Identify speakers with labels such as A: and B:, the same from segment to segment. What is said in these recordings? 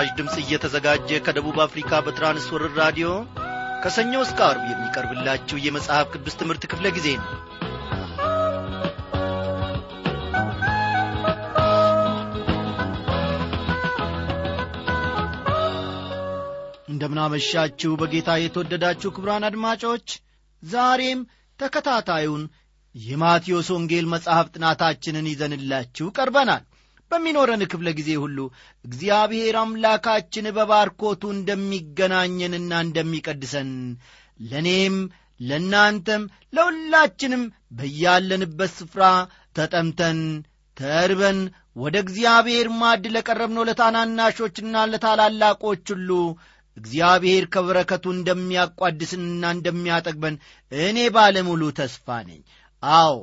A: በምስራች ድምፅ እየተዘጋጀ ከደቡብ አፍሪካ በትራንስወርር ራዲዮ ከሰኞ እስከ አርብ የሚቀርብላችሁ የመጽሐፍ ቅዱስ ትምህርት ክፍለ ጊዜ ነው። እንደምናመሻችሁ በጌታ የተወደዳችሁ ክብራን አድማጮች ዛሬም ተከታታዩን የማቴዎስ ወንጌል መጽሐፍ ጥናታችንን ይዘንላችሁ ቀርበናል በሚኖረን ክፍለ ጊዜ ሁሉ እግዚአብሔር አምላካችን በባርኮቱ እንደሚገናኘንና እንደሚቀድሰን ለእኔም ለእናንተም ለሁላችንም በያለንበት ስፍራ ተጠምተን ተርበን ወደ እግዚአብሔር ማድ ለቀረብነው ለታናናሾችና ለታላላቆች ሁሉ እግዚአብሔር ከበረከቱ እንደሚያቋድስንና እንደሚያጠግበን እኔ ባለሙሉ ተስፋ ነኝ። አዎ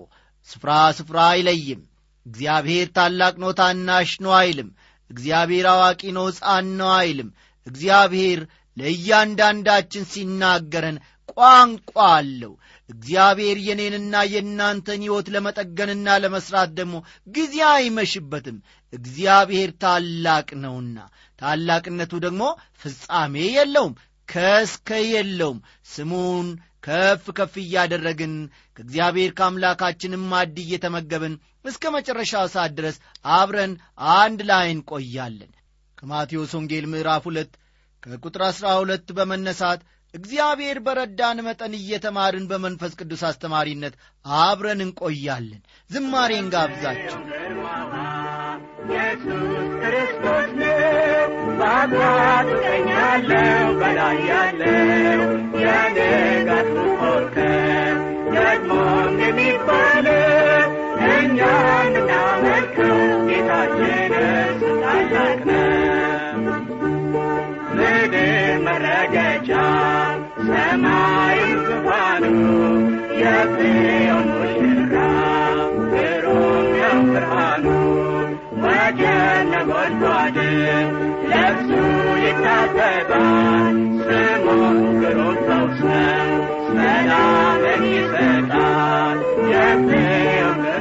A: ስፍራ ስፍራ አይለይም እግዚአብሔር ታላቅ ነው ታናሽ ነው አይልም። እግዚአብሔር አዋቂ ነው ሕፃን ነው አይልም። እግዚአብሔር ለእያንዳንዳችን ሲናገረን ቋንቋ አለው። እግዚአብሔር የኔንና የእናንተን ሕይወት ለመጠገንና ለመሥራት ደግሞ ጊዜ አይመሽበትም። እግዚአብሔር ታላቅ ነውና ታላቅነቱ ደግሞ ፍጻሜ የለውም ከስከ የለውም። ስሙን ከፍ ከፍ እያደረግን ከእግዚአብሔር ከአምላካችንም ማድ እየተመገብን እስከ መጨረሻው ሰዓት ድረስ አብረን አንድ ላይ እንቆያለን። ከማቴዎስ ወንጌል ምዕራፍ ሁለት ከቁጥር አሥራ ሁለት በመነሳት እግዚአብሔር በረዳን መጠን እየተማርን በመንፈስ ቅዱስ አስተማሪነት አብረን እንቆያለን። ዝማሬን ጋብዛችሁ።
B: ኢየሱስ ክርስቶስ ነው። በአባቱ ቀኝ ያለው በላይ ደግሞም የሚባለው እኛ የምናመልከው ጌታችን እርሱ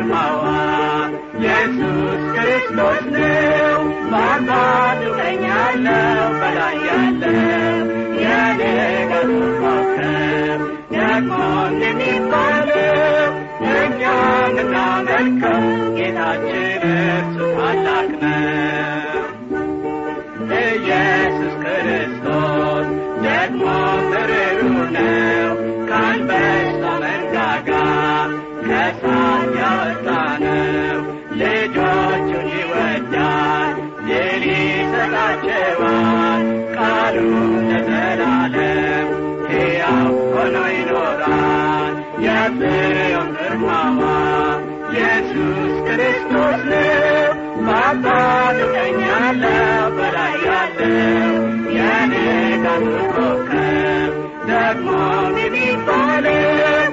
B: ግርማዋ ኢየሱስ ክርስቶስ ነው። በአባቱ ቀኝ ያለው በላይ ያለው የንጋቱ ኮከብ ደግሞም የሚባለው እኛ የምናመልከው ጌታችን እርሱ ታላቅ ነው። ኢየሱስ ክርስቶስ ደግሞ ብርሩ ነው። መንጋጋ ከሳት ያወጣ ነው ልጆቹን ይወዳል ድል ይሰጣቸዋል ቃሉ ለዘላለም ሕያው ሆኖ ይኖራል። የጽዮን ግርማዋ ኢየሱስ ክርስቶስ ነው። በአባቱ ቀኝ ያለው በላይ ያለው የንጋቱ ኮከብ ደግሞም የሚባለው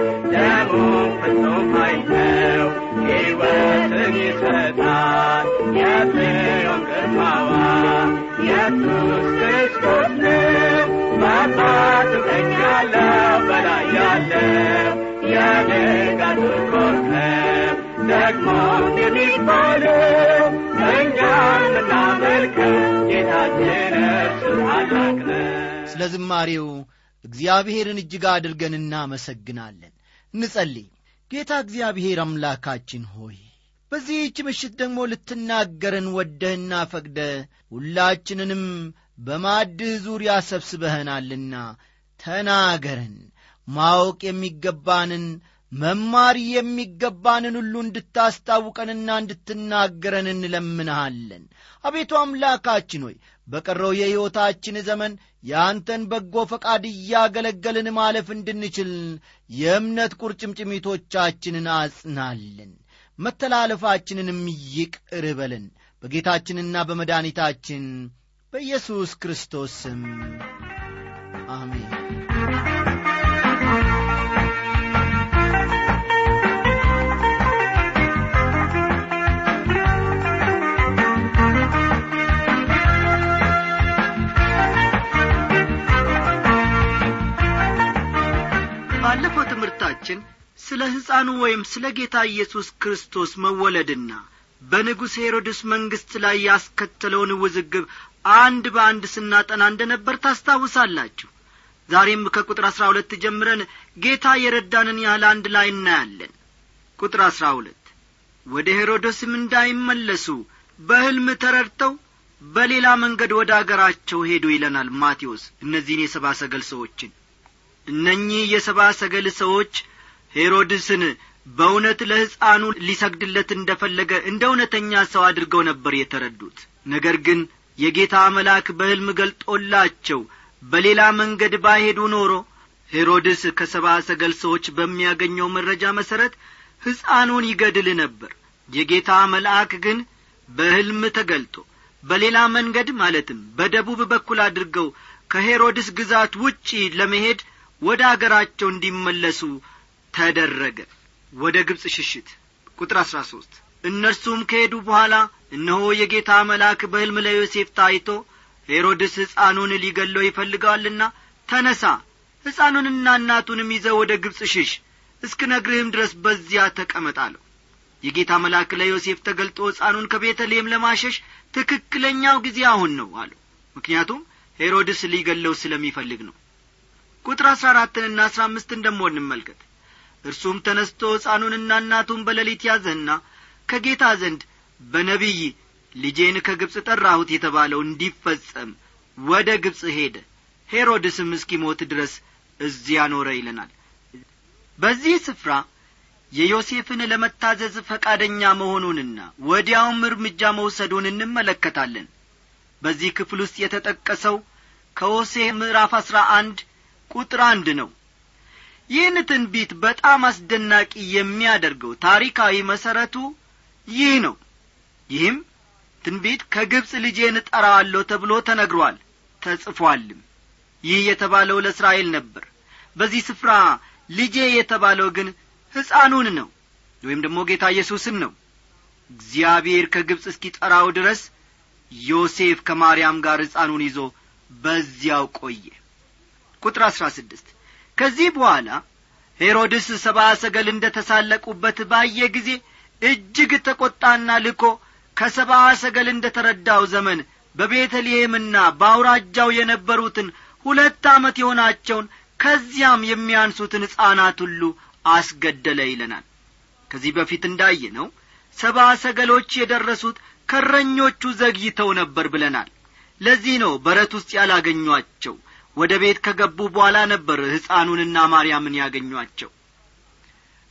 B: ደግሞ የሚባለው እኛ የምናመልከው ጌታችን እርሱ ታላቅ ነው
A: ስለ ዝማሬው እግዚአብሔርን እጅግ አድርገን እናመሰግናለን እንጸልይ። ጌታ እግዚአብሔር አምላካችን ሆይ በዚህች ምሽት ደግሞ ልትናገረን ወደህና ፈቅደ ሁላችንንም በማድህ ዙሪያ ሰብስበህናልና ተናገረን። ማወቅ የሚገባንን መማር የሚገባንን ሁሉ እንድታስታውቀንና እንድትናገረን እንለምንሃለን። አቤቱ አምላካችን ሆይ በቀረው የሕይወታችን ዘመን የአንተን በጎ ፈቃድ እያገለገልን ማለፍ እንድንችል የእምነት ቁርጭምጭሚቶቻችንን አጽናልን። መተላለፋችንንም ይቅር በለን። በጌታችንና በመድኃኒታችን በኢየሱስ ክርስቶስ ስም አሜን ትምህርታችን ስለ ሕፃኑ ወይም ስለ ጌታ ኢየሱስ ክርስቶስ መወለድና በንጉሥ ሄሮድስ መንግሥት ላይ ያስከተለውን ውዝግብ አንድ በአንድ ስናጠና እንደ ነበር ታስታውሳላችሁ። ዛሬም ከቁጥር አሥራ ሁለት ጀምረን ጌታ የረዳንን ያህል አንድ ላይ እናያለን። ቁጥር አሥራ ሁለት ወደ ሄሮድስም እንዳይመለሱ በሕልም ተረድተው በሌላ መንገድ ወደ አገራቸው ሄዱ ይለናል ማቴዎስ። እነዚህን የሰባ ሰገል ሰዎችን እነኚህ የሰባ ሰገል ሰዎች ሄሮድስን በእውነት ለሕፃኑ ሊሰግድለት እንደ ፈለገ እንደ እውነተኛ ሰው አድርገው ነበር የተረዱት። ነገር ግን የጌታ መልአክ በሕልም ገልጦላቸው በሌላ መንገድ ባይሄዱ ኖሮ ሄሮድስ ከሰባ ሰገል ሰዎች በሚያገኘው መረጃ መሠረት ሕፃኑን ይገድል ነበር። የጌታ መልአክ ግን በሕልም ተገልጦ በሌላ መንገድ ማለትም በደቡብ በኩል አድርገው ከሄሮድስ ግዛት ውጪ ለመሄድ ወደ አገራቸው እንዲመለሱ ተደረገ። ወደ ግብፅ ሽሽት። ቁጥር አሥራ ሦስት እነርሱም ከሄዱ በኋላ እነሆ የጌታ መልአክ በሕልም ለዮሴፍ ታይቶ ሄሮድስ ሕፃኑን ሊገለው ይፈልገዋልና ተነሣ ሕፃኑንና እናቱንም ይዘው ወደ ግብፅ ሽሽ እስክነግርህም ድረስ በዚያ ተቀመጥ አለው። የጌታ መልአክ ለዮሴፍ ተገልጦ ሕፃኑን ከቤተልሔም ለማሸሽ ትክክለኛው ጊዜ አሁን ነው አለው። ምክንያቱም ሄሮድስ ሊገለው ስለሚፈልግ ነው ቁጥር አሥራ አራትንና አሥራ አምስትን ደሞ እንመልከት። እርሱም ተነስቶ ሕፃኑንና እናቱን በሌሊት ያዘና ከጌታ ዘንድ በነቢይ ልጄን ከግብፅ ጠራሁት የተባለው እንዲፈጸም ወደ ግብፅ ሄደ። ሄሮድስም እስኪሞት ድረስ እዚያ ኖረ ይለናል። በዚህ ስፍራ የዮሴፍን ለመታዘዝ ፈቃደኛ መሆኑንና ወዲያውም እርምጃ መውሰዱን እንመለከታለን። በዚህ ክፍል ውስጥ የተጠቀሰው ከሆሴ ምዕራፍ አሥራ አንድ ቁጥር አንድ ነው። ይህን ትንቢት በጣም አስደናቂ የሚያደርገው ታሪካዊ መሠረቱ ይህ ነው። ይህም ትንቢት ከግብፅ ልጄን እጠራዋለሁ ተብሎ ተነግሯል ተጽፏልም። ይህ የተባለው ለእስራኤል ነበር። በዚህ ስፍራ ልጄ የተባለው ግን ሕፃኑን ነው ወይም ደግሞ ጌታ ኢየሱስን ነው። እግዚአብሔር ከግብፅ እስኪጠራው ድረስ ዮሴፍ ከማርያም ጋር ሕፃኑን ይዞ በዚያው ቆየ ቁጥር አሥራ ስድስት ከዚህ በኋላ ሄሮድስ ሰብአ ሰገል እንደ ተሳለቁበት ባየ ጊዜ እጅግ ተቈጣና ልኮ ከሰብአ ሰገል እንደ ተረዳው ዘመን በቤተልሔምና በአውራጃው የነበሩትን ሁለት ዓመት የሆናቸውን ከዚያም የሚያንሱትን ሕፃናት ሁሉ አስገደለ ይለናል። ከዚህ በፊት እንዳየ ነው ሰብአ ሰገሎች የደረሱት ከረኞቹ ዘግይተው ነበር ብለናል። ለዚህ ነው በረት ውስጥ ያላገኟቸው ወደ ቤት ከገቡ በኋላ ነበር ሕፃኑንና ማርያምን ያገኟቸው።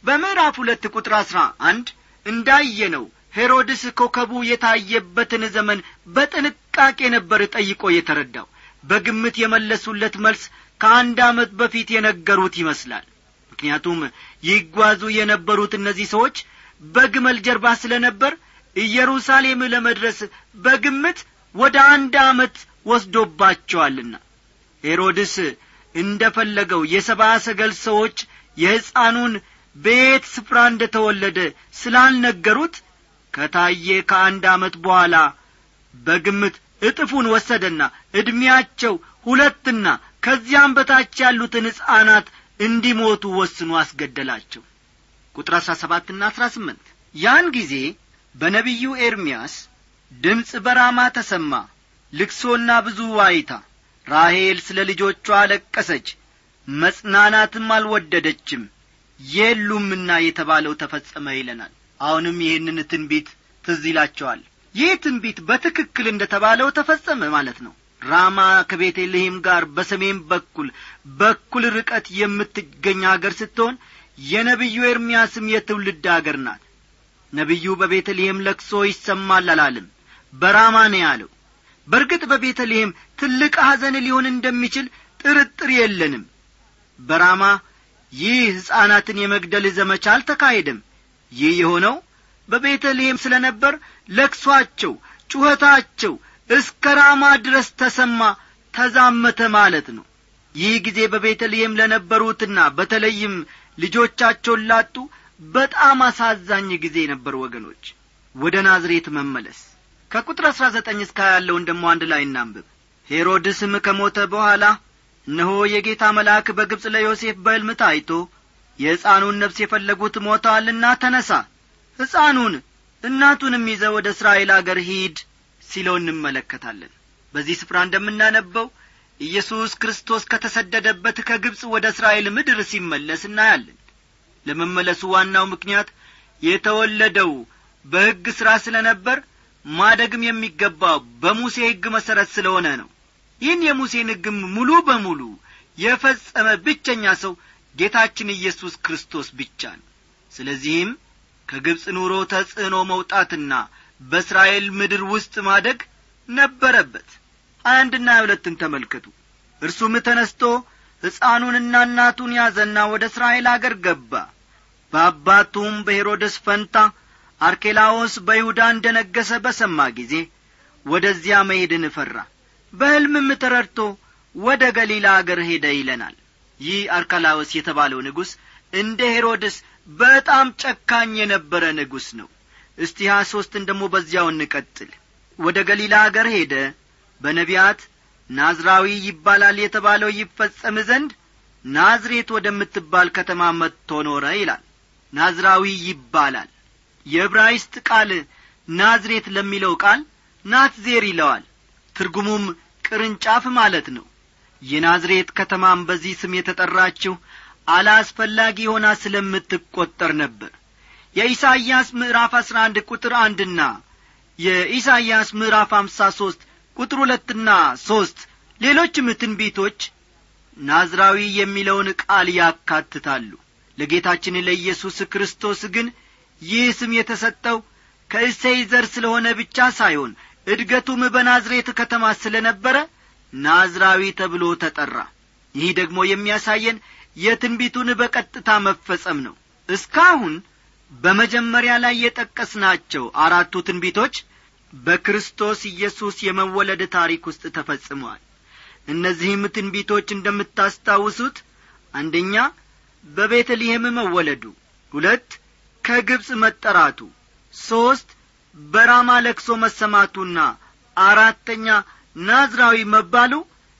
A: በምዕራፍ ሁለት ቁጥር አሥራ አንድ እንዳየነው ሄሮድስ ኮከቡ የታየበትን ዘመን በጥንቃቄ ነበር ጠይቆ የተረዳው። በግምት የመለሱለት መልስ ከአንድ ዓመት በፊት የነገሩት ይመስላል። ምክንያቱም ይጓዙ የነበሩት እነዚህ ሰዎች በግመል ጀርባ ስለ ነበር ኢየሩሳሌም ለመድረስ በግምት ወደ አንድ ዓመት ወስዶባቸዋልና ሄሮድስ እንደ ፈለገው የሰባ ሰገል ሰዎች የሕፃኑን በየት ስፍራ እንደ ተወለደ ስላልነገሩት ከታየ ከአንድ ዓመት በኋላ በግምት እጥፉን ወሰደና ዕድሜያቸው ሁለትና ከዚያም በታች ያሉትን ሕፃናት እንዲሞቱ ወስኖ አስገደላቸው። ቁጥር አሥራ ሰባትና አሥራ ስምንት ያን ጊዜ በነቢዩ ኤርምያስ ድምፅ በራማ ተሰማ ልቅሶና ብዙ ዋይታ ራሔል ስለ ልጆቿ አለቀሰች መጽናናትም አልወደደችም። የሉምና የተባለው ተፈጸመ ይለናል። አሁንም ይህንን ትንቢት ትዝ ይላቸዋል። ይህ ትንቢት በትክክል እንደ ተባለው ተፈጸመ ማለት ነው። ራማ ከቤተልሔም ጋር በሰሜን በኩል በኩል ርቀት የምትገኝ አገር ስትሆን የነቢዩ ኤርምያስም የትውልድ አገር ናት። ነቢዩ በቤተልሔም ለቅሶ ይሰማል አላለም። በራማ ነው ያለው በርግጥ በቤተልሔም ትልቅ ሐዘን ሊሆን እንደሚችል ጥርጥር የለንም። በራማ ይህ ሕፃናትን የመግደል ዘመቻ አልተካሄደም። ይህ የሆነው በቤተልሔም ስለ ነበር ለቅሷቸው ጩኸታቸው እስከ ራማ ድረስ ተሰማ ተዛመተ ማለት ነው። ይህ ጊዜ በቤተልሔም ለነበሩትና በተለይም ልጆቻቸውን ላጡ በጣም አሳዛኝ ጊዜ ነበር ወገኖች። ወደ ናዝሬት መመለስ ከቁጥር አሥራ ዘጠኝ እስከ ያለውን ደሞ አንድ ላይ እናንብብ። ሄሮድስም ከሞተ በኋላ እነሆ የጌታ መልአክ በግብፅ ለዮሴፍ በሕልም ታይቶ የሕፃኑን ነፍስ የፈለጉት ሞተዋልና ተነሣ ሕፃኑን እናቱንም ይዘ ወደ እስራኤል አገር ሂድ ሲለው እንመለከታለን። በዚህ ስፍራ እንደምናነበው ኢየሱስ ክርስቶስ ከተሰደደበት ከግብፅ ወደ እስራኤል ምድር ሲመለስ እናያለን። ለመመለሱ ዋናው ምክንያት የተወለደው በሕግ ሥራ ስለ ነበር ማደግም የሚገባው በሙሴ ሕግ መሠረት ስለሆነ ነው። ይህን የሙሴን ሕግም ሙሉ በሙሉ የፈጸመ ብቸኛ ሰው ጌታችን ኢየሱስ ክርስቶስ ብቻ ነው። ስለዚህም ከግብፅ ኑሮ ተጽዕኖ መውጣትና በእስራኤል ምድር ውስጥ ማደግ ነበረበት። አንድና ሁለትን ተመልከቱ። እርሱም ተነስቶ ሕፃኑንና እናቱን ያዘና ወደ እስራኤል አገር ገባ። በአባቱም በሄሮድስ ፈንታ አርኬላዎስ በይሁዳ እንደ ነገሰ በሰማ ጊዜ ወደዚያ መሄድን ፈራ። በሕልምም ተረድቶ ወደ ገሊላ አገር ሄደ ይለናል። ይህ አርካላዎስ የተባለው ንጉሥ እንደ ሄሮድስ በጣም ጨካኝ የነበረ ንጉሥ ነው። እስቲ ሀያ ሦስትን ደግሞ በዚያው እንቀጥል። ወደ ገሊላ አገር ሄደ። በነቢያት ናዝራዊ ይባላል የተባለው ይፈጸም ዘንድ ናዝሬት ወደምትባል ከተማ መጥቶ ኖረ ይላል። ናዝራዊ ይባላል የዕብራይስጥ ቃል ናዝሬት ለሚለው ቃል ናትዜር ይለዋል። ትርጉሙም ቅርንጫፍ ማለት ነው። የናዝሬት ከተማም በዚህ ስም የተጠራችው አላስፈላጊ ሆና ስለምትቈጠር ነበር። የኢሳይያስ ምዕራፍ አሥራ አንድ ቁጥር አንድና የኢሳይያስ ምዕራፍ አምሳ ሦስት ቁጥር ሁለትና ሦስት ሌሎችም ትንቢቶች ናዝራዊ የሚለውን ቃል ያካትታሉ። ለጌታችን ለኢየሱስ ክርስቶስ ግን ይህ ስም የተሰጠው ከእሴይ ዘር ስለሆነ ብቻ ሳይሆን እድገቱም በናዝሬት ከተማ ስለ ነበረ ናዝራዊ ተብሎ ተጠራ። ይህ ደግሞ የሚያሳየን የትንቢቱን በቀጥታ መፈጸም ነው። እስካሁን በመጀመሪያ ላይ የጠቀስናቸው አራቱ ትንቢቶች በክርስቶስ ኢየሱስ የመወለድ ታሪክ ውስጥ ተፈጽመዋል። እነዚህም ትንቢቶች እንደምታስታውሱት አንደኛ በቤተልሔም መወለዱ ሁለት ከግብፅ መጠራቱ። ሦስት በራማ ለክሶ መሰማቱና አራተኛ ናዝራዊ መባሉ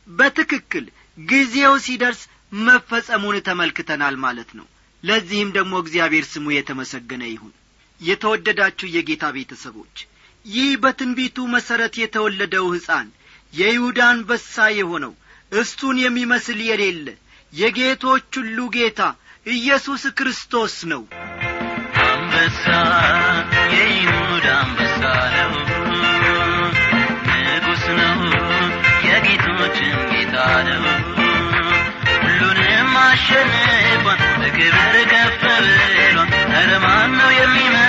A: በትክክል ጊዜው ሲደርስ መፈጸሙን ተመልክተናል ማለት ነው። ለዚህም ደግሞ እግዚአብሔር ስሙ የተመሰገነ ይሁን። የተወደዳችሁ የጌታ ቤተሰቦች ይህ በትንቢቱ መሠረት የተወለደው ሕፃን የይሁዳ አንበሳ የሆነው እሱን የሚመስል የሌለ የጌቶች ሁሉ ጌታ ኢየሱስ ክርስቶስ
C: ነው አንበሳ የይሁዳ ነው። ንጉሥ ሁሉንም አሸንፏል በክብር ከፍ ብሏል። ኧረ ማን ነው የሚመስለው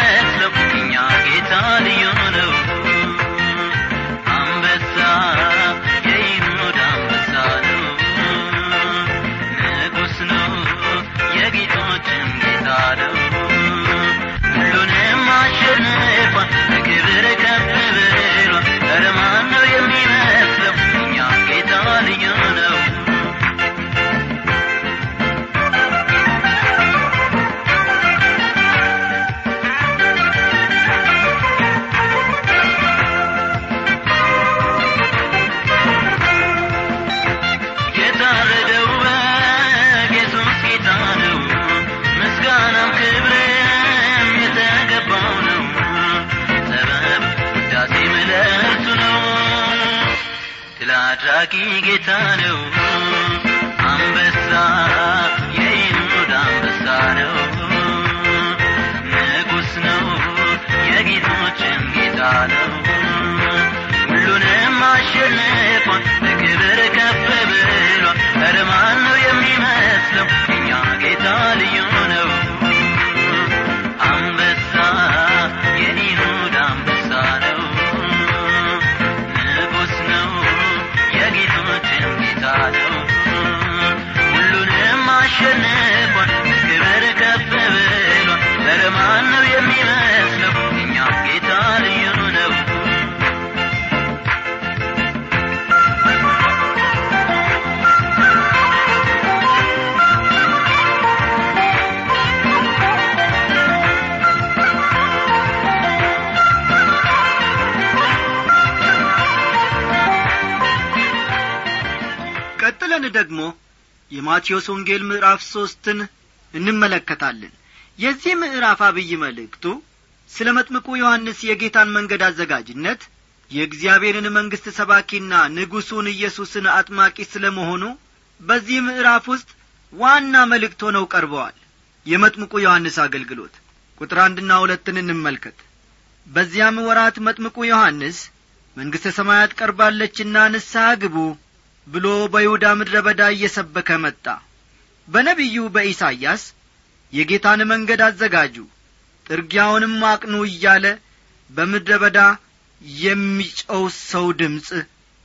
A: ደግሞ የማቴዎስ ወንጌል ምዕራፍ ሦስትን እንመለከታለን። የዚህ ምዕራፍ አብይ መልእክቱ ስለ መጥምቁ ዮሐንስ የጌታን መንገድ አዘጋጅነት የእግዚአብሔርን መንግሥት ሰባኪና ንጉሡን ኢየሱስን አጥማቂ ስለ መሆኑ በዚህ ምዕራፍ ውስጥ ዋና መልእክት ሆነው ቀርበዋል። የመጥምቁ ዮሐንስ አገልግሎት ቁጥር አንድና ሁለትን እንመልከት። በዚያም ወራት መጥምቁ ዮሐንስ መንግሥተ ሰማያት ቀርባለችና ንስሐ ግቡ ብሎ በይሁዳ ምድረ በዳ እየሰበከ መጣ። በነቢዩ በኢሳይያስ የጌታን መንገድ አዘጋጁ ጥርጊያውንም አቅኑ እያለ በምድረ በዳ የሚጨው ሰው ድምፅ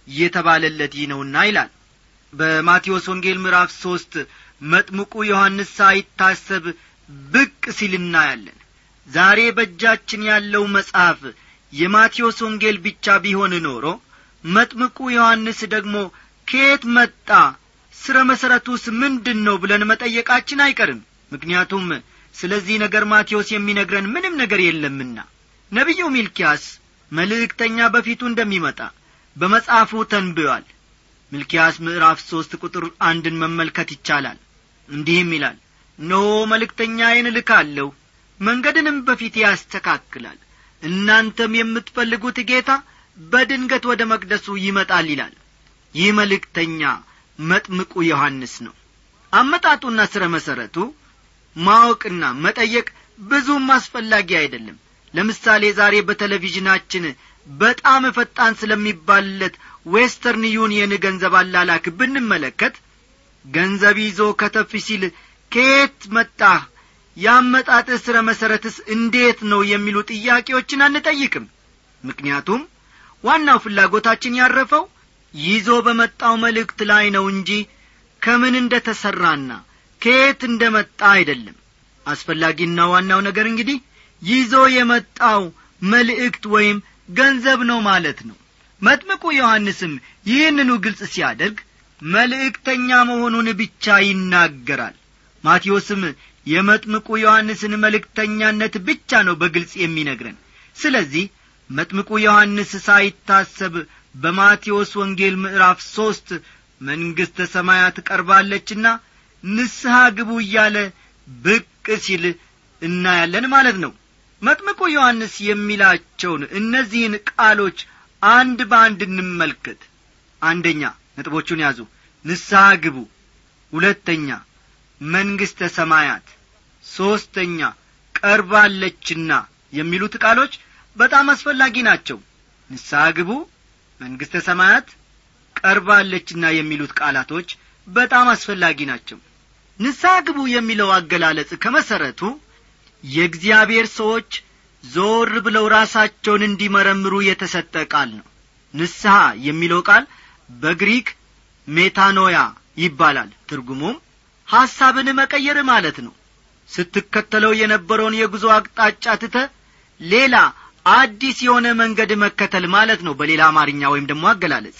A: እየተባለለት ይህ ነውና ይላል። በማቴዎስ ወንጌል ምዕራፍ ሦስት መጥምቁ ዮሐንስ ሳይታሰብ ብቅ ሲል እናያለን። ዛሬ በእጃችን ያለው መጽሐፍ የማቴዎስ ወንጌል ብቻ ቢሆን ኖሮ መጥምቁ ዮሐንስ ደግሞ ከየት መጣ? ስረ መሠረቱስ ምንድን ነው ብለን መጠየቃችን አይቀርም። ምክንያቱም ስለዚህ ነገር ማቴዎስ የሚነግረን ምንም ነገር የለምና። ነቢዩ ሚልኪያስ መልእክተኛ በፊቱ እንደሚመጣ በመጽሐፉ ተንብዮአል። ሚልኪያስ ምዕራፍ ሦስት ቁጥር አንድን መመልከት ይቻላል። እንዲህም ይላል እነሆ መልእክተኛዬን እልካለሁ መንገድንም በፊት ያስተካክላል። እናንተም የምትፈልጉት ጌታ በድንገት ወደ መቅደሱ ይመጣል ይላል ይህ መልእክተኛ መጥምቁ ዮሐንስ ነው። አመጣጡና ስረ መሠረቱ ማወቅና መጠየቅ ብዙም አስፈላጊ አይደለም። ለምሳሌ ዛሬ በቴሌቪዥናችን በጣም ፈጣን ስለሚባልለት ዌስተርን ዩኒየን ገንዘብ አላላክ ብንመለከት ገንዘብ ይዞ ከተፍ ሲል ከየት መጣህ? ያመጣጥህ ስረ መሠረትስ እንዴት ነው? የሚሉ ጥያቄዎችን አንጠይቅም። ምክንያቱም ዋናው ፍላጎታችን ያረፈው ይዞ በመጣው መልእክት ላይ ነው እንጂ ከምን እንደ ተሠራና ከየት እንደ መጣ አይደለም። አስፈላጊና ዋናው ነገር እንግዲህ ይዞ የመጣው መልእክት ወይም ገንዘብ ነው ማለት ነው። መጥምቁ ዮሐንስም ይህንኑ ግልጽ ሲያደርግ መልእክተኛ መሆኑን ብቻ ይናገራል። ማቴዎስም የመጥምቁ ዮሐንስን መልእክተኛነት ብቻ ነው በግልጽ የሚነግረን። ስለዚህ መጥምቁ ዮሐንስ ሳይታሰብ በማቴዎስ ወንጌል ምዕራፍ ሦስት መንግሥተ ሰማያት ቀርባለችና ንስሐ ግቡ እያለ ብቅ ሲል እናያለን ማለት ነው። መጥምቁ ዮሐንስ የሚላቸውን እነዚህን ቃሎች አንድ በአንድ እንመልከት። አንደኛ ነጥቦቹን ያዙ። ንስሐ ግቡ። ሁለተኛ መንግሥተ ሰማያት። ሦስተኛ ቀርባለችና የሚሉት ቃሎች በጣም አስፈላጊ ናቸው። ንስሐ ግቡ መንግሥተ ሰማያት ቀርባለችና የሚሉት ቃላቶች በጣም አስፈላጊ ናቸው። ንስሐ ግቡ የሚለው አገላለጽ ከመሠረቱ የእግዚአብሔር ሰዎች ዞር ብለው ራሳቸውን እንዲመረምሩ የተሰጠ ቃል ነው። ንስሐ የሚለው ቃል በግሪክ ሜታኖያ ይባላል። ትርጉሙም ሐሳብን መቀየር ማለት ነው። ስትከተለው የነበረውን የጉዞ አቅጣጫ ትተ ሌላ አዲስ የሆነ መንገድ መከተል ማለት ነው። በሌላ አማርኛ ወይም ደግሞ አገላለጽ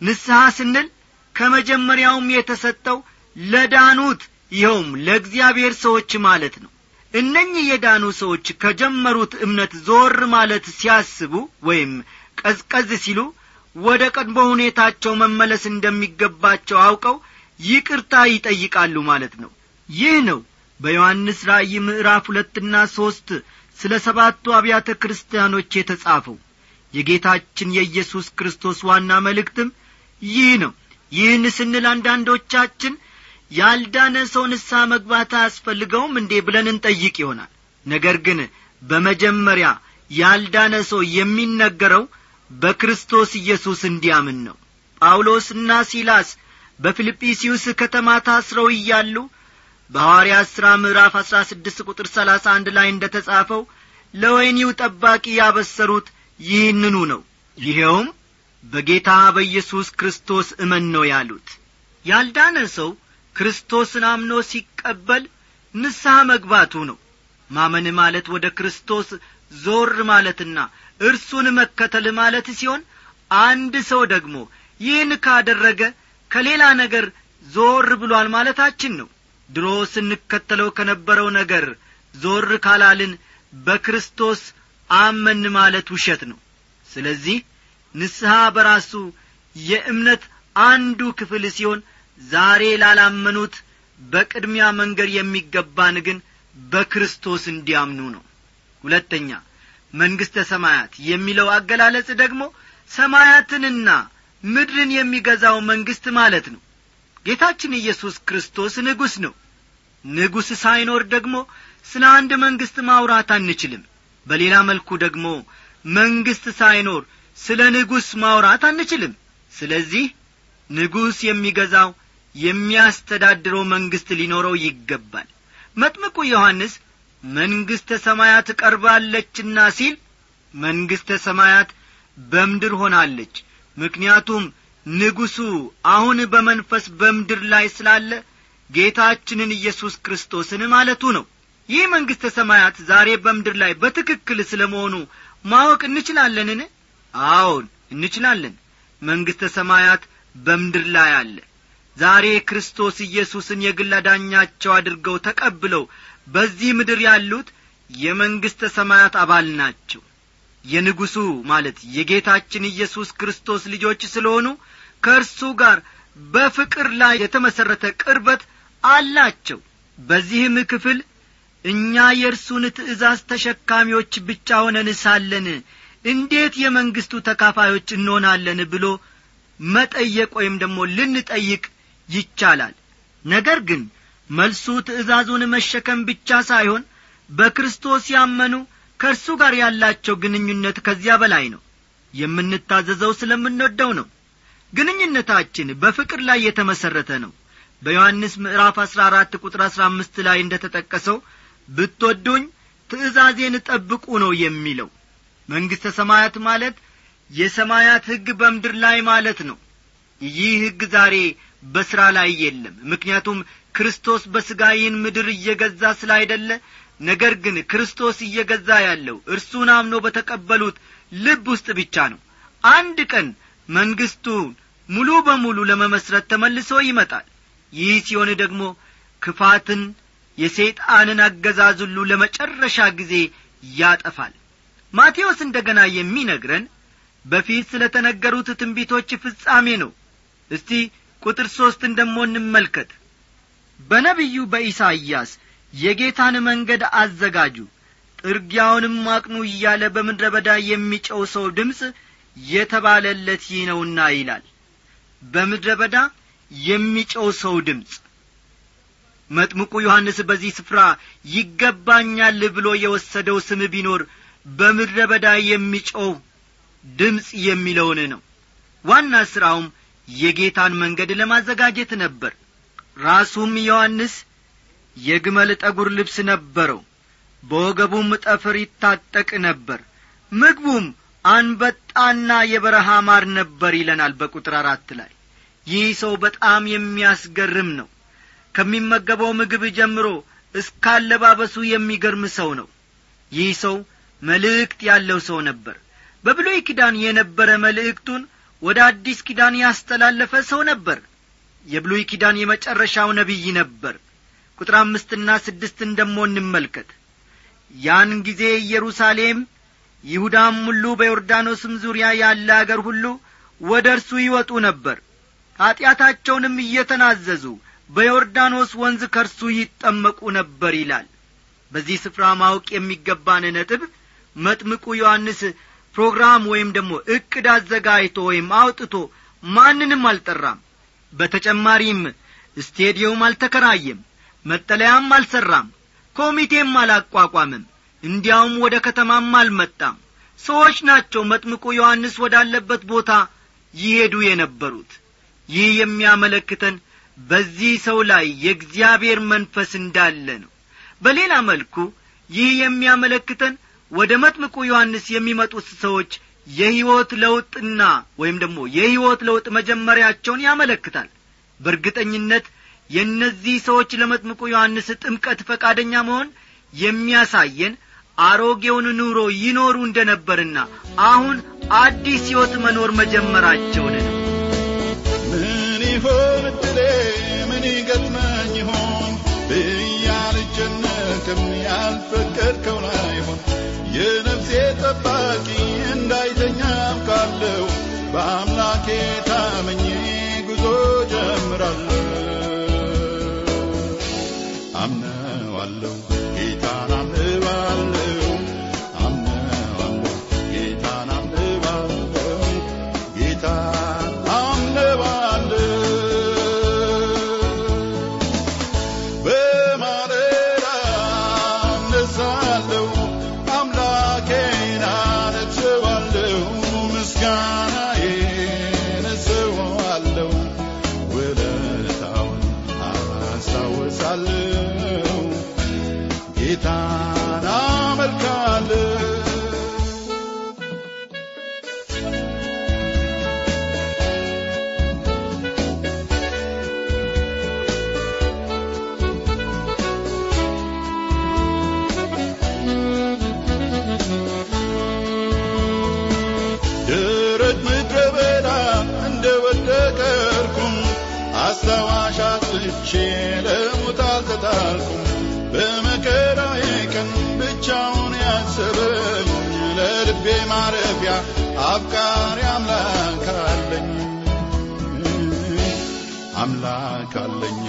A: ንስሐ ስንል ከመጀመሪያውም የተሰጠው ለዳኑት ይኸውም ለእግዚአብሔር ሰዎች ማለት ነው። እነኚህ የዳኑ ሰዎች ከጀመሩት እምነት ዞር ማለት ሲያስቡ ወይም ቀዝቀዝ ሲሉ ወደ ቀድሞ ሁኔታቸው መመለስ እንደሚገባቸው አውቀው ይቅርታ ይጠይቃሉ ማለት ነው። ይህ ነው በዮሐንስ ራእይ ምዕራፍ ሁለትና ሦስት ስለ ሰባቱ አብያተ ክርስቲያኖች የተጻፈው የጌታችን የኢየሱስ ክርስቶስ ዋና መልእክትም ይህ ነው። ይህን ስንል አንዳንዶቻችን ያልዳነ ሰው ንስሐ መግባት አያስፈልገውም እንዴ ብለን እንጠይቅ ይሆናል። ነገር ግን በመጀመሪያ ያልዳነ ሰው የሚነገረው በክርስቶስ ኢየሱስ እንዲያምን ነው። ጳውሎስና ሲላስ በፊልጵስዩስ ከተማ ታስረው እያሉ በሐዋርያት ሥራ ምዕራፍ አሥራ ስድስት ቁጥር ሰላሳ አንድ ላይ እንደ ተጻፈው ለወይኒው ጠባቂ ያበሰሩት ይህንኑ ነው። ይኸውም በጌታ በኢየሱስ ክርስቶስ እመን ነው ያሉት። ያልዳነ ሰው ክርስቶስን አምኖ ሲቀበል ንስሐ መግባቱ ነው። ማመን ማለት ወደ ክርስቶስ ዞር ማለትና እርሱን መከተል ማለት ሲሆን አንድ ሰው ደግሞ ይህን ካደረገ ከሌላ ነገር ዞር ብሏል ማለታችን ነው ድሮ ስንከተለው ከነበረው ነገር ዞር ካላልን በክርስቶስ አመን ማለት ውሸት ነው። ስለዚህ ንስሐ በራሱ የእምነት አንዱ ክፍል ሲሆን ዛሬ ላላመኑት በቅድሚያ መንገር የሚገባን ግን በክርስቶስ እንዲያምኑ ነው። ሁለተኛ መንግሥተ ሰማያት የሚለው አገላለጽ ደግሞ ሰማያትንና ምድርን የሚገዛው መንግሥት ማለት ነው ጌታችን ኢየሱስ ክርስቶስ ንጉሥ ነው። ንጉሥ ሳይኖር ደግሞ ስለ አንድ መንግሥት ማውራት አንችልም። በሌላ መልኩ ደግሞ መንግሥት ሳይኖር ስለ ንጉሥ ማውራት አንችልም። ስለዚህ ንጉሥ የሚገዛው የሚያስተዳድረው መንግሥት ሊኖረው ይገባል። መጥምቁ ዮሐንስ መንግሥተ ሰማያት ቀርባለችና ሲል መንግሥተ ሰማያት በምድር ሆናለች። ምክንያቱም ንጉሡ አሁን በመንፈስ በምድር ላይ ስላለ ጌታችንን ኢየሱስ ክርስቶስን ማለቱ ነው። ይህ መንግሥተ ሰማያት ዛሬ በምድር ላይ በትክክል ስለ መሆኑ ማወቅ እንችላለንን? አዎን እንችላለን። መንግሥተ ሰማያት በምድር ላይ አለ። ዛሬ ክርስቶስ ኢየሱስን የግል አዳኛቸው አድርገው ተቀብለው በዚህ ምድር ያሉት የመንግሥተ ሰማያት አባል ናቸው የንጉሡ ማለት የጌታችን ኢየሱስ ክርስቶስ ልጆች ስለሆኑ ከእርሱ ጋር በፍቅር ላይ የተመሠረተ ቅርበት አላቸው። በዚህም ክፍል እኛ የእርሱን ትእዛዝ ተሸካሚዎች ብቻ ሆነን ሳለን እንዴት የመንግሥቱ ተካፋዮች እንሆናለን ብሎ መጠየቅ ወይም ደግሞ ልንጠይቅ ይቻላል። ነገር ግን መልሱ ትእዛዙን መሸከም ብቻ ሳይሆን በክርስቶስ ያመኑ ከእርሱ ጋር ያላቸው ግንኙነት ከዚያ በላይ ነው። የምንታዘዘው ስለምንወደው ነው። ግንኙነታችን በፍቅር ላይ የተመሠረተ ነው። በዮሐንስ ምዕራፍ አሥራ አራት ቁጥር አሥራ አምስት ላይ እንደ ተጠቀሰው ብትወዱኝ ትእዛዜን ጠብቁ ነው የሚለው። መንግሥተ ሰማያት ማለት የሰማያት ሕግ በምድር ላይ ማለት ነው። ይህ ሕግ ዛሬ በሥራ ላይ የለም። ምክንያቱም ክርስቶስ በሥጋ ይህን ምድር እየገዛ ስላይደለ ነገር ግን ክርስቶስ እየገዛ ያለው እርሱን አምኖ በተቀበሉት ልብ ውስጥ ብቻ ነው። አንድ ቀን መንግሥቱን ሙሉ በሙሉ ለመመስረት ተመልሶ ይመጣል። ይህ ሲሆን ደግሞ ክፋትን የሰይጣንን አገዛዝ ለመጨረሻ ጊዜ ያጠፋል። ማቴዎስ እንደ ገና የሚነግረን በፊት ስለ ተነገሩት ትንቢቶች ፍጻሜ ነው። እስቲ ቁጥር ሦስትን ደሞ እንመልከት። በነቢዩ በኢሳይያስ የጌታን መንገድ አዘጋጁ። ጥርጊያውንም አቅኑ እያለ በምድረ በዳ የሚጨው ሰው ድምፅ የተባለለት ይህ ነውና ይላል። በምድረ በዳ የሚጨው ሰው ድምፅ። መጥምቁ ዮሐንስ በዚህ ስፍራ ይገባኛል ብሎ የወሰደው ስም ቢኖር በምድረ በዳ የሚጮው ድምፅ የሚለውን ነው። ዋና ሥራውም የጌታን መንገድ ለማዘጋጀት ነበር። ራሱም ዮሐንስ የግመል ጠጒር ልብስ ነበረው። በወገቡም ጠፍር ይታጠቅ ነበር። ምግቡም አንበጣና የበረሃ ማር ነበር ይለናል በቁጥር አራት ላይ። ይህ ሰው በጣም የሚያስገርም ነው። ከሚመገበው ምግብ ጀምሮ እስካለባበሱ የሚገርም ሰው ነው። ይህ ሰው መልእክት ያለው ሰው ነበር። በብሉይ ኪዳን የነበረ መልእክቱን ወደ አዲስ ኪዳን ያስተላለፈ ሰው ነበር። የብሉይ ኪዳን የመጨረሻው ነቢይ ነበር ቁጥር አምስትና ስድስትን ደሞ እንመልከት። ያን ጊዜ ኢየሩሳሌም ይሁዳም ሁሉ በዮርዳኖስም ዙሪያ ያለ አገር ሁሉ ወደ እርሱ ይወጡ ነበር። ኀጢአታቸውንም እየተናዘዙ በዮርዳኖስ ወንዝ ከእርሱ ይጠመቁ ነበር ይላል። በዚህ ስፍራ ማወቅ የሚገባን ነጥብ መጥምቁ ዮሐንስ ፕሮግራም ወይም ደግሞ ዕቅድ አዘጋጅቶ ወይም አውጥቶ ማንንም አልጠራም። በተጨማሪም ስቴዲየም አልተከራየም መጠለያም አልሠራም ኮሚቴም አላቋቋምም እንዲያውም ወደ ከተማም አልመጣም። ሰዎች ናቸው መጥምቁ ዮሐንስ ወዳለበት ቦታ ይሄዱ የነበሩት። ይህ የሚያመለክተን በዚህ ሰው ላይ የእግዚአብሔር መንፈስ እንዳለ ነው። በሌላ መልኩ ይህ የሚያመለክተን ወደ መጥምቁ ዮሐንስ የሚመጡት ሰዎች የሕይወት ለውጥና ወይም ደግሞ የሕይወት ለውጥ መጀመሪያቸውን ያመለክታል። በእርግጠኝነት የእነዚህ ሰዎች ለመጥምቁ ዮሐንስ ጥምቀት ፈቃደኛ መሆን የሚያሳየን አሮጌውን ኑሮ ይኖሩ እንደ ነበርና አሁን አዲስ ሕይወት መኖር መጀመራቸውን ነው።
D: ምን ይሆን ምን ይገጥመኝ ይሆን? ብያልጨነቅም ያልፈቀድከው ላይሆን የነፍሴ ጠባቂ እንዳይተኛም ካለው በአምላኬ ተረድቼ ለሞት አልተጣልኩም በመከራዬ ቀን ብቻውን ያሰበኝ ለልቤ ማረፊያ አፍቃሪ አምላክ አለኝ። አምላክ አለኝ።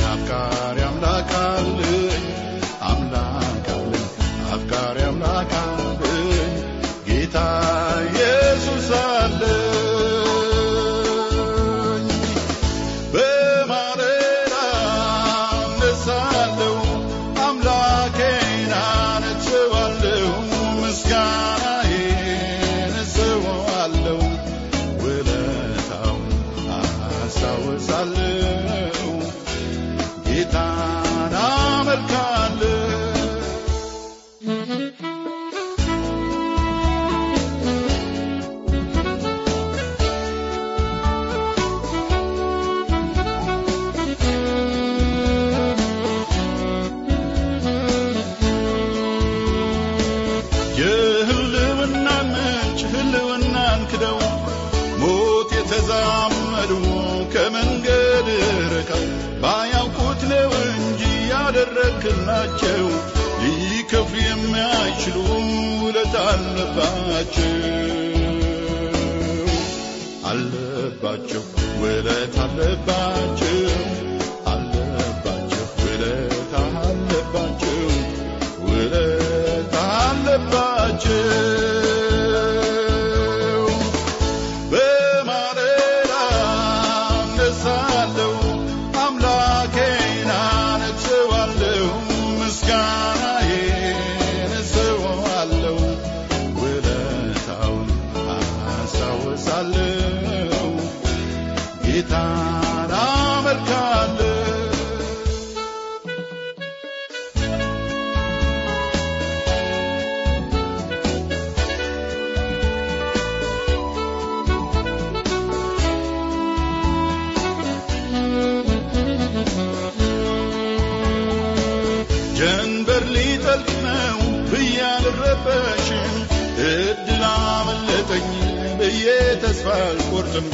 D: ተስፋ አልቆርጥም።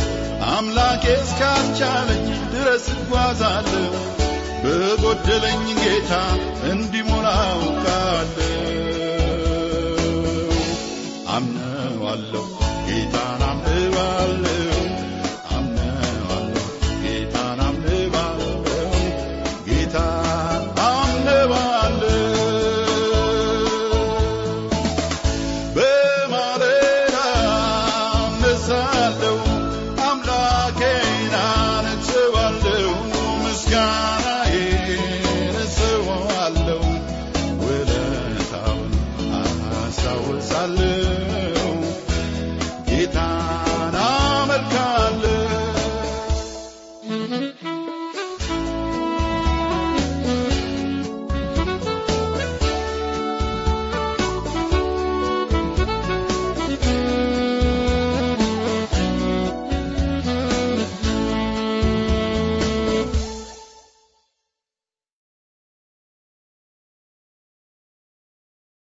D: አምላኬ እስካልቻለኝ ድረስ እጓዛለሁ። በጎደለኝ ጌታ እንዲሞላ አውቃለሁ። አምነዋለሁ ጌታ